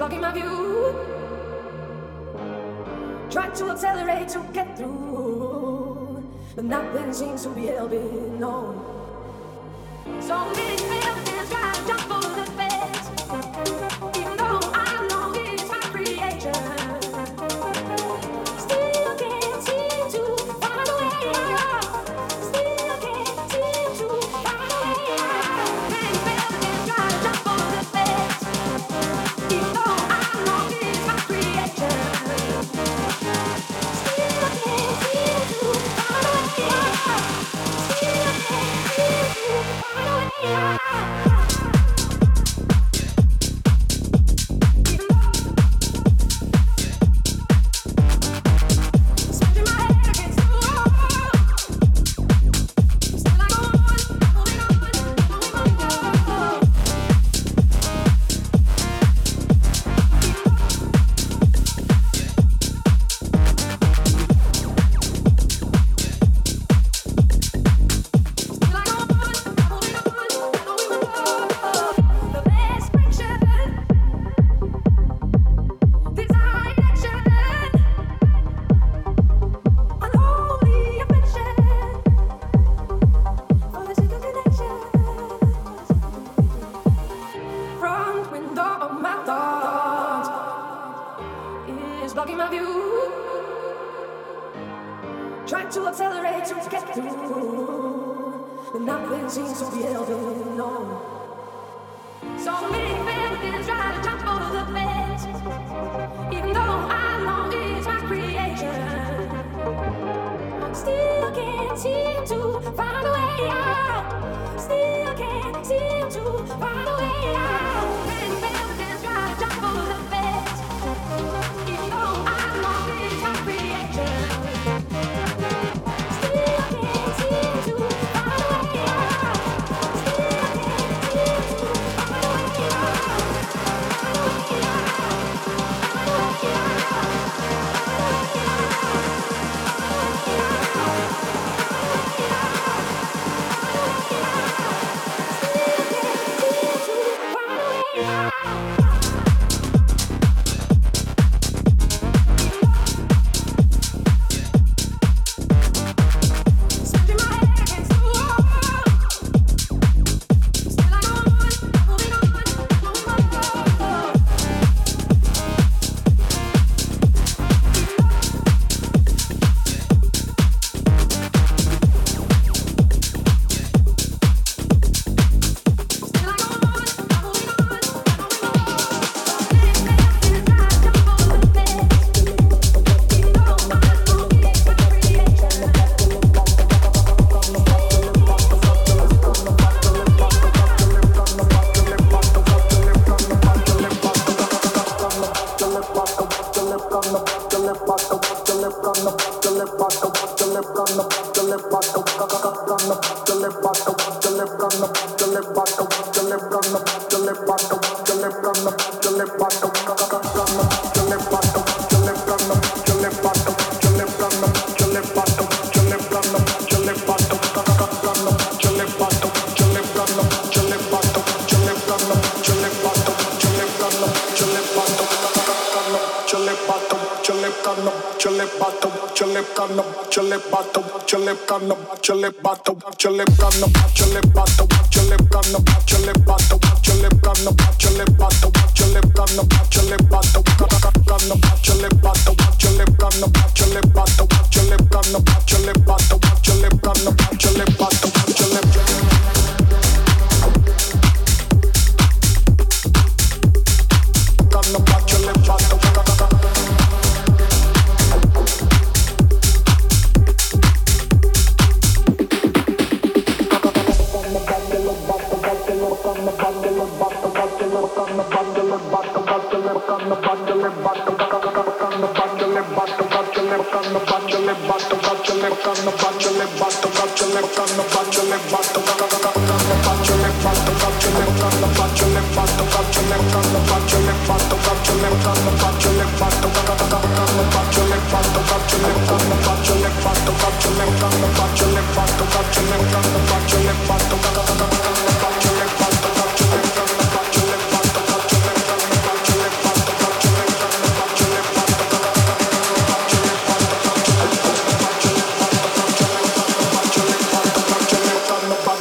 blocking my view. Try to accelerate to get through, but nothing seems to be helping. No. So many failed and tried to follow the. Yeah.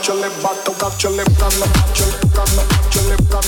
Chile, pato, chile, pato, chile, pato.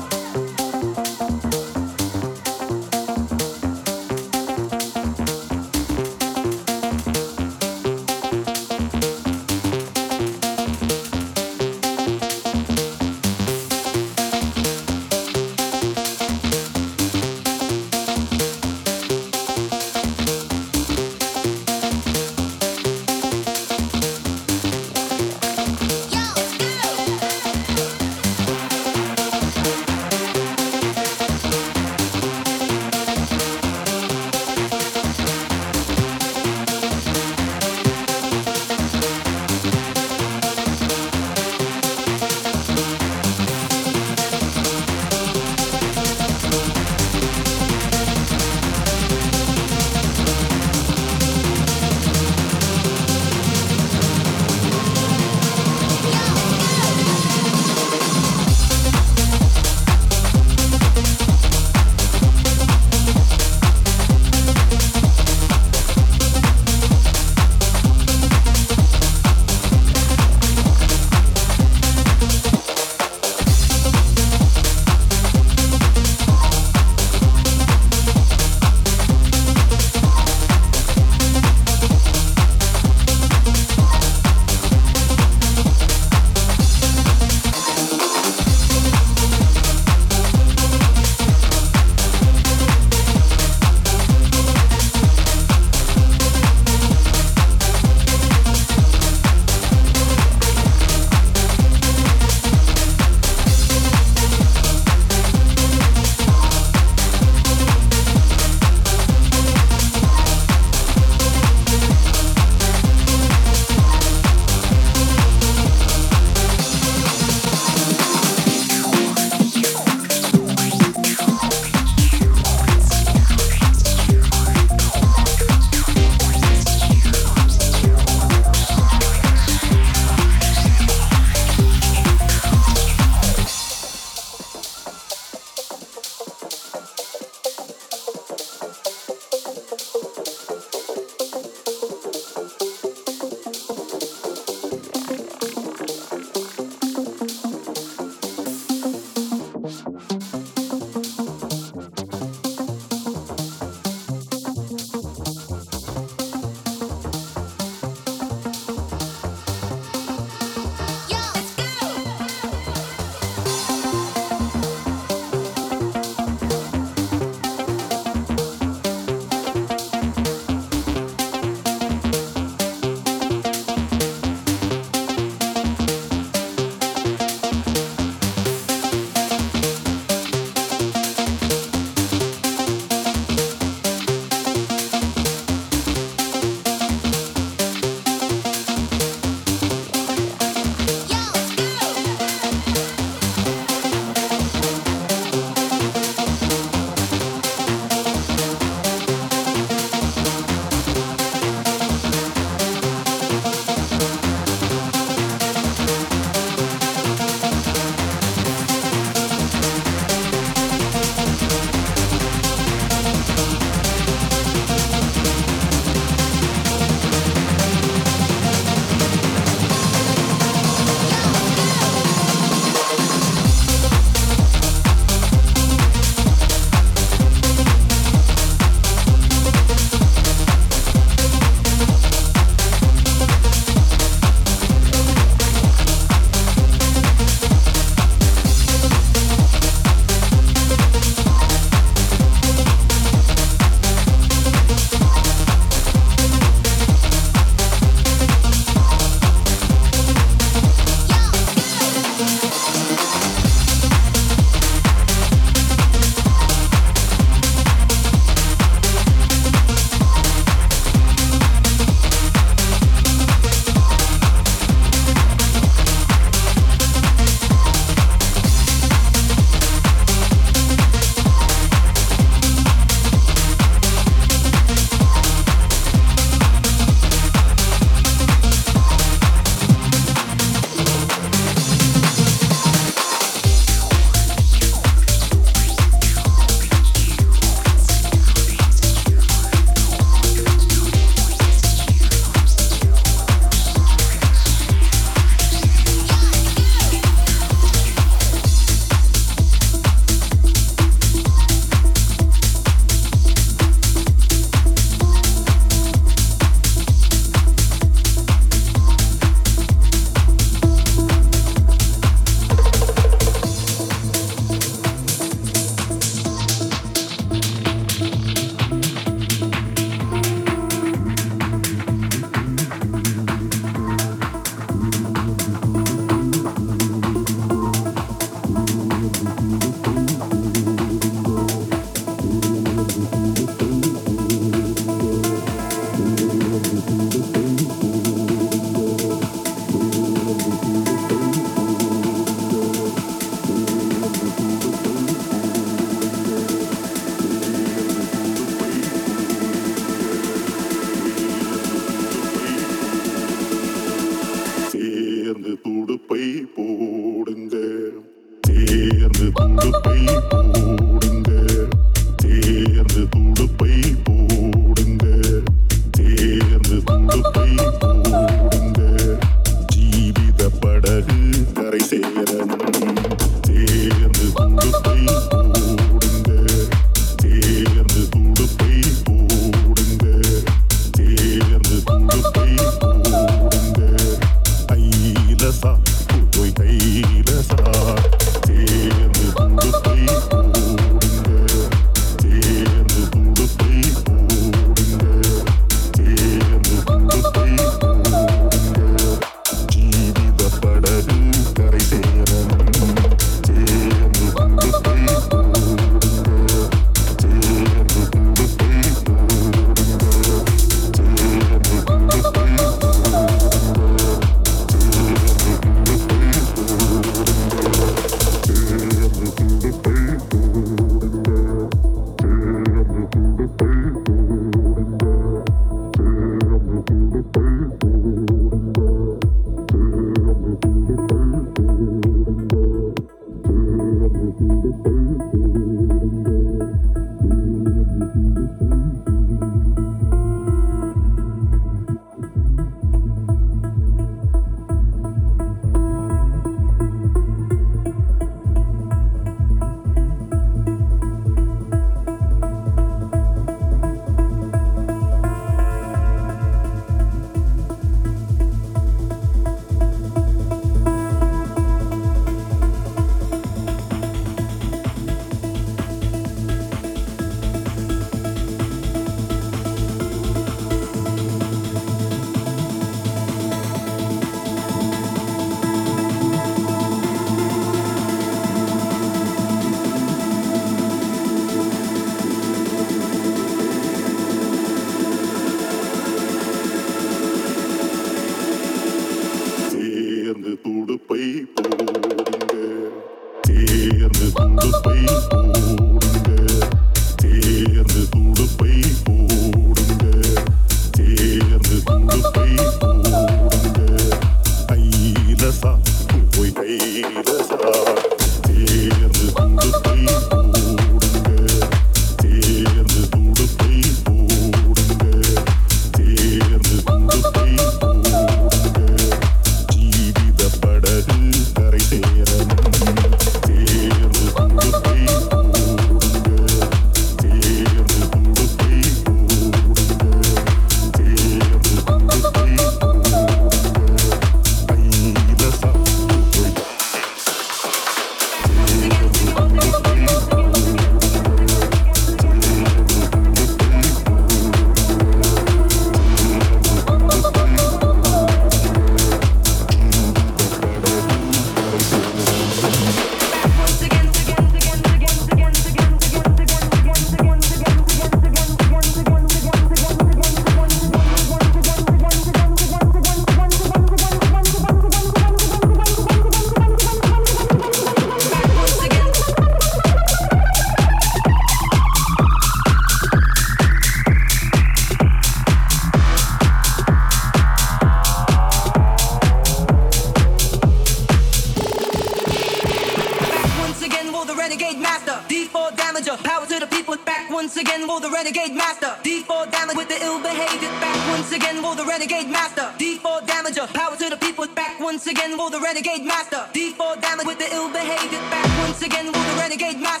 Ill behavior, back once again for the renegade master.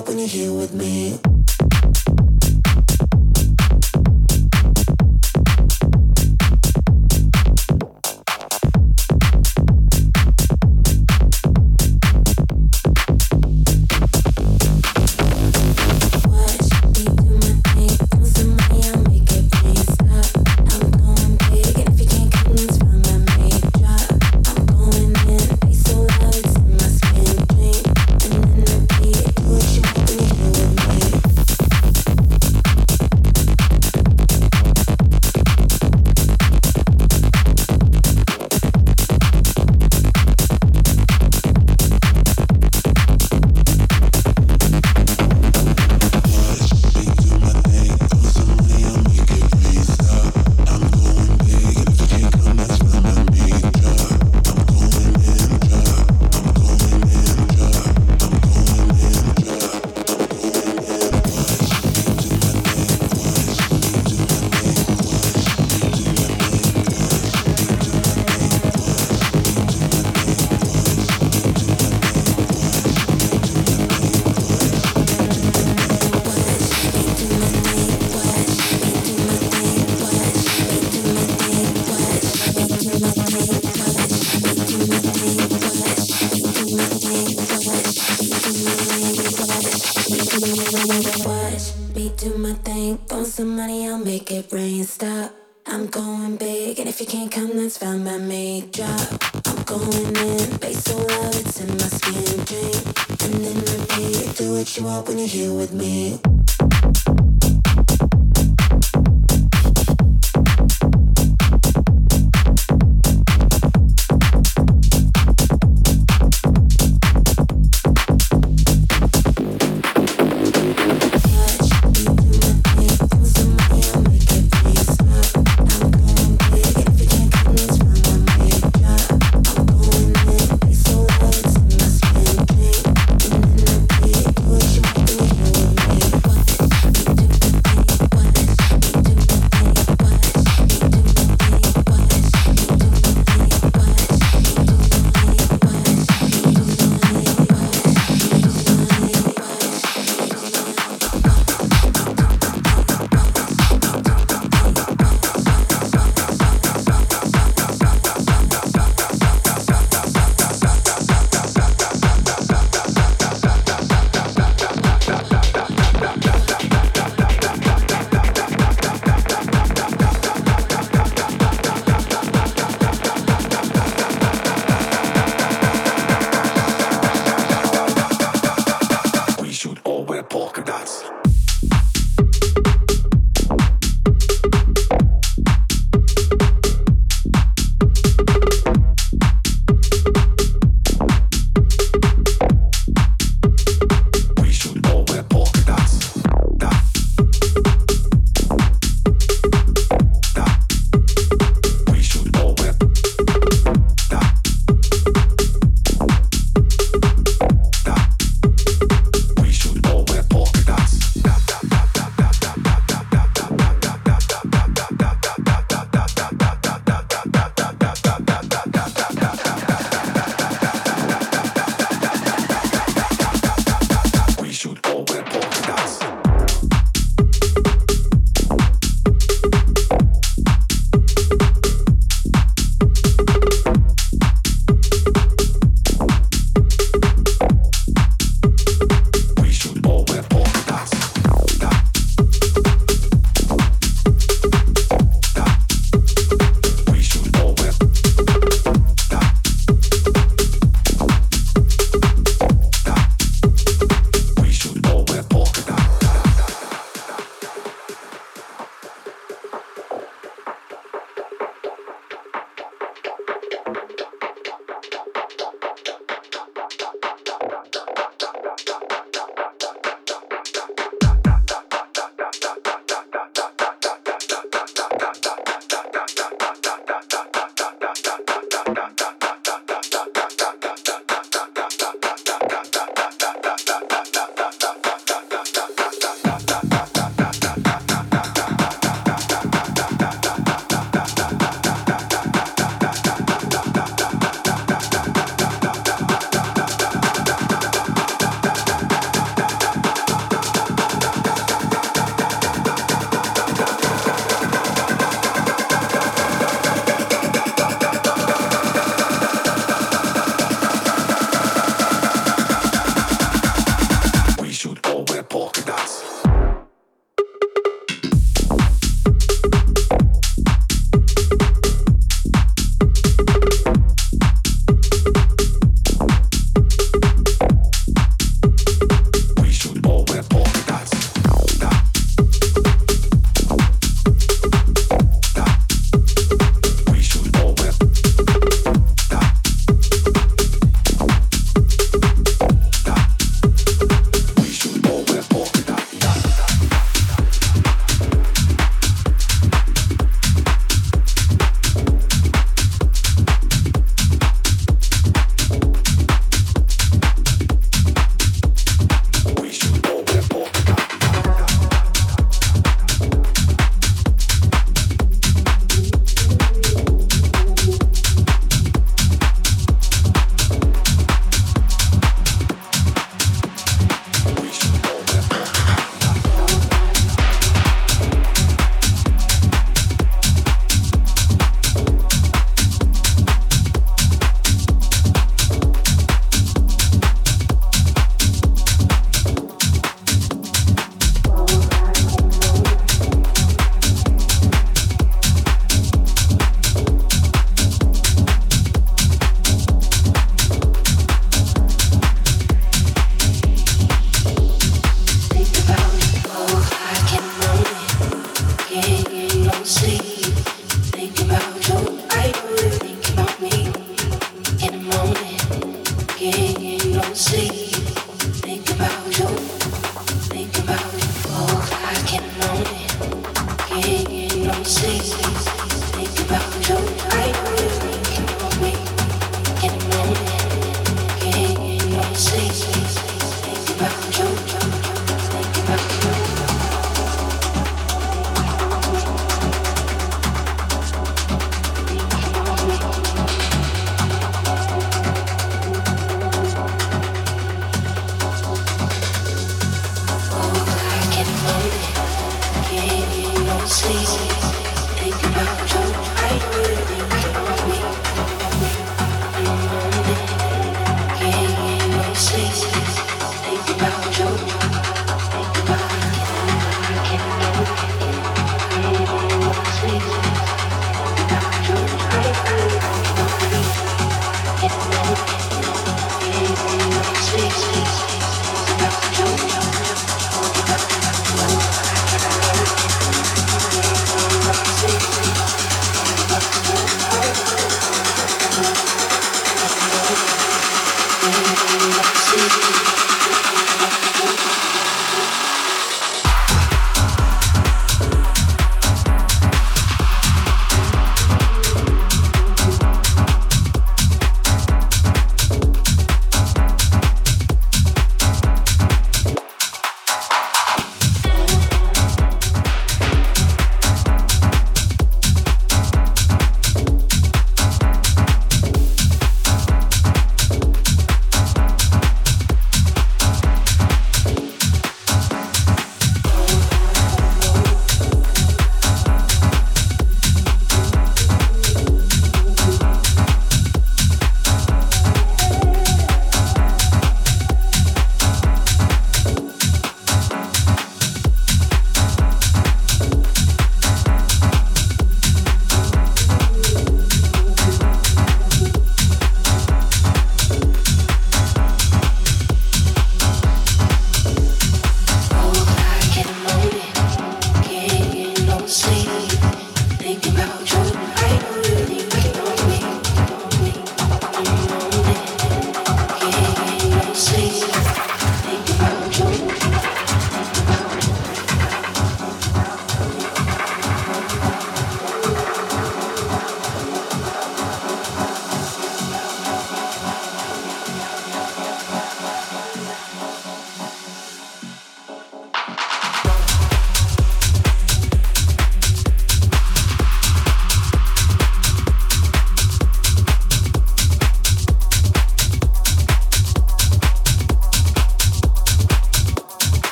Want when you're here with me.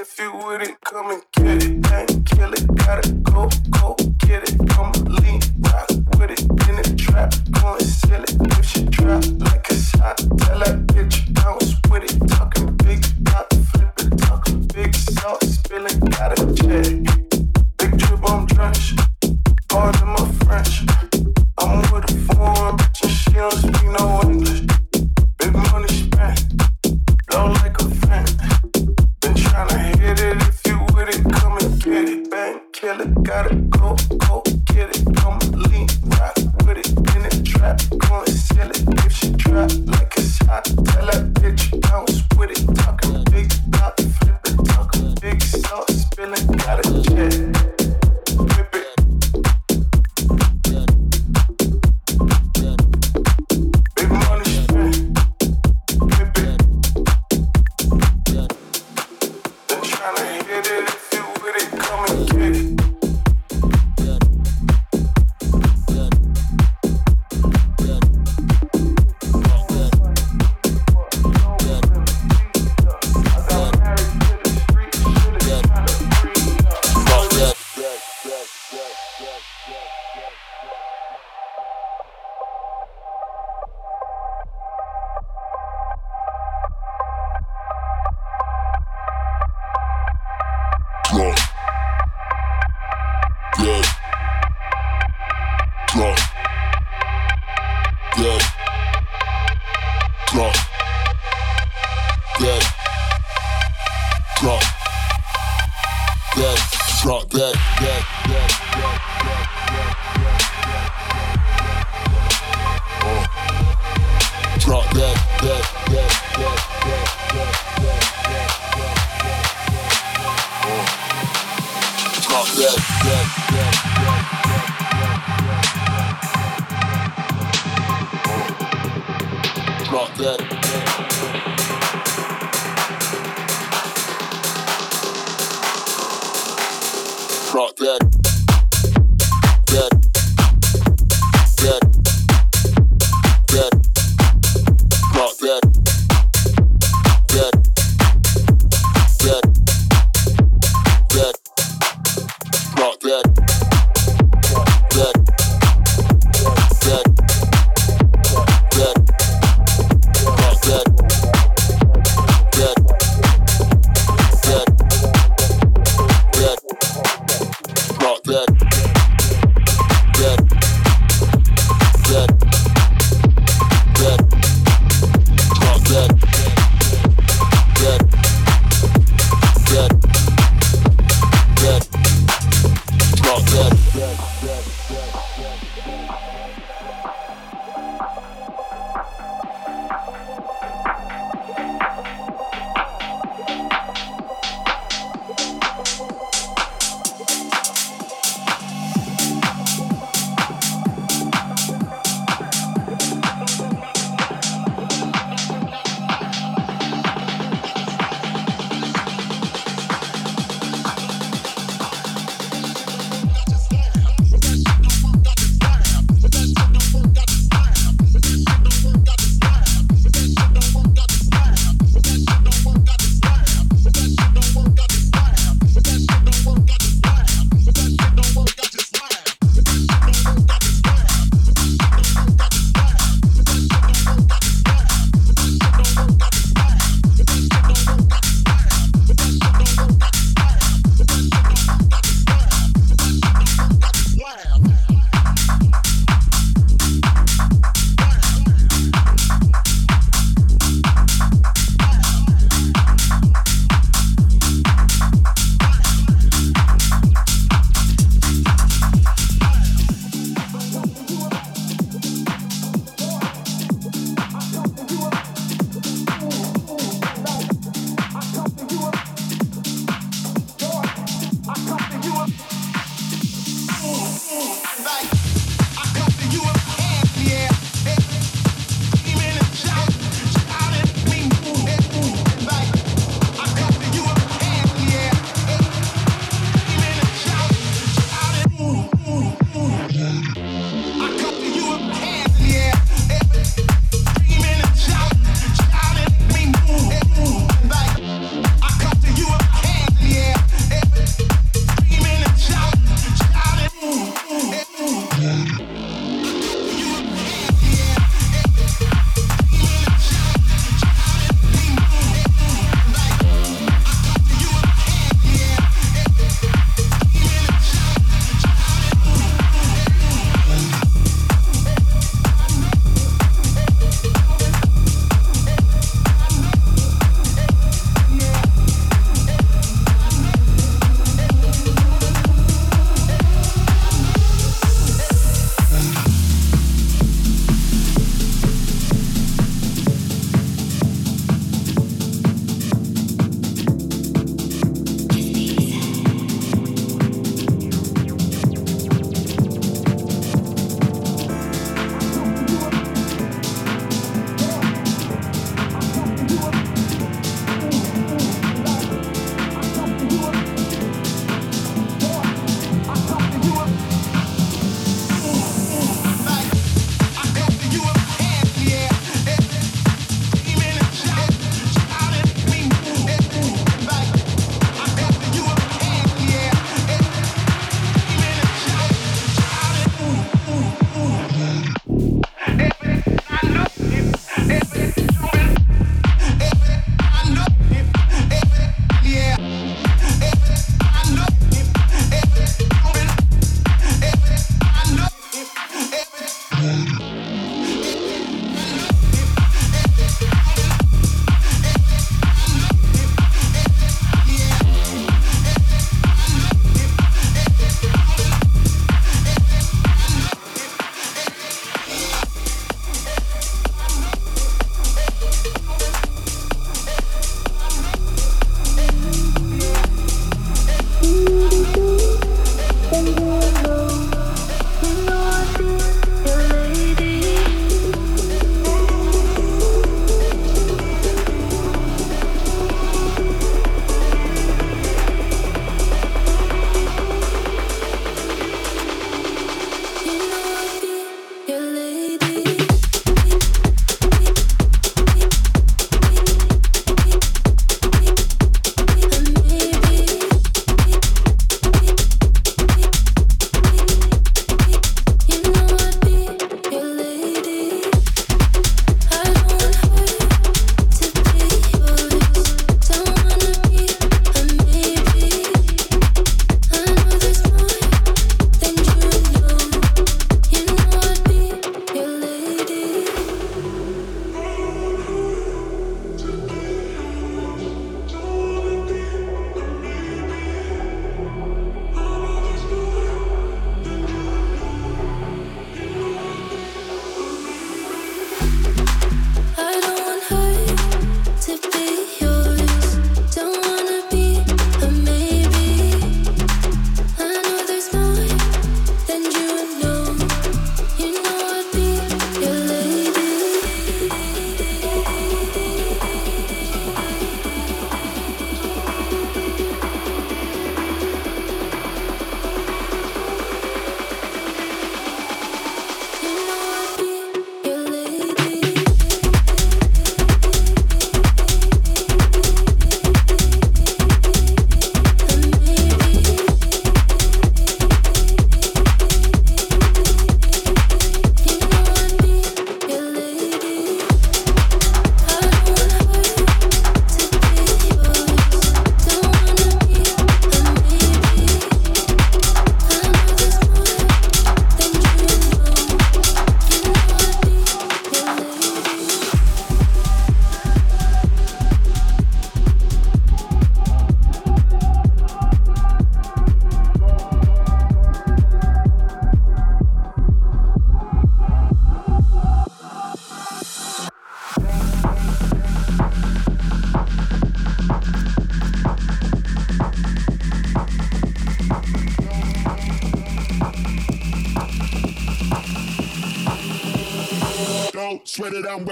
if you wouldn't come and get it. I ain't kill it, gotta go. go.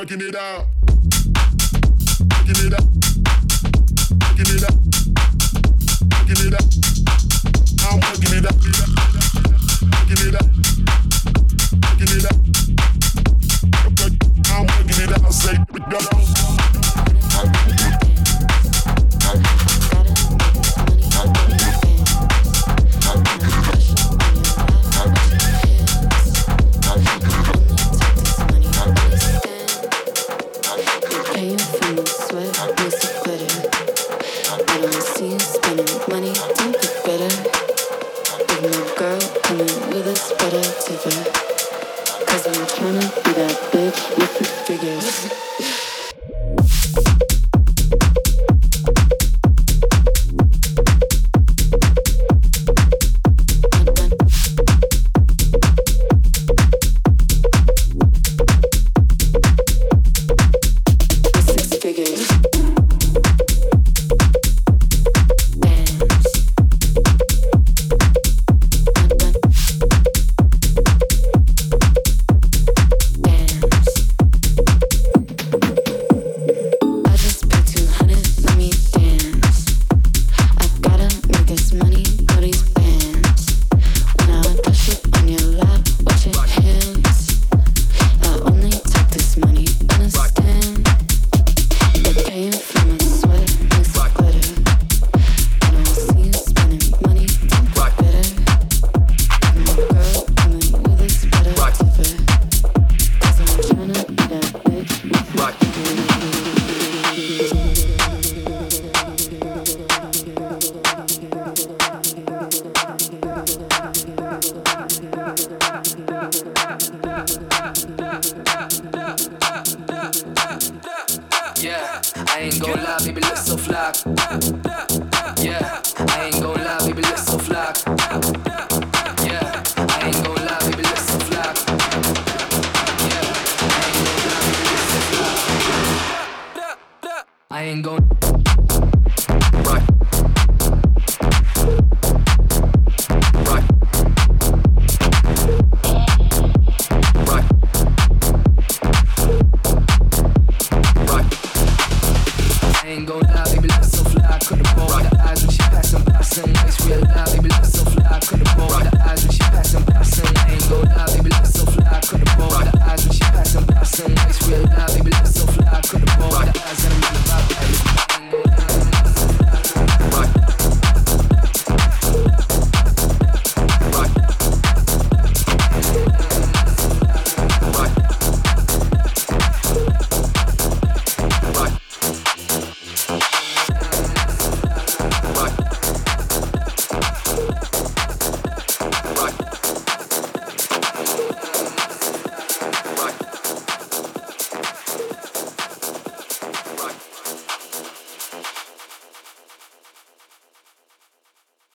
Sweat it out,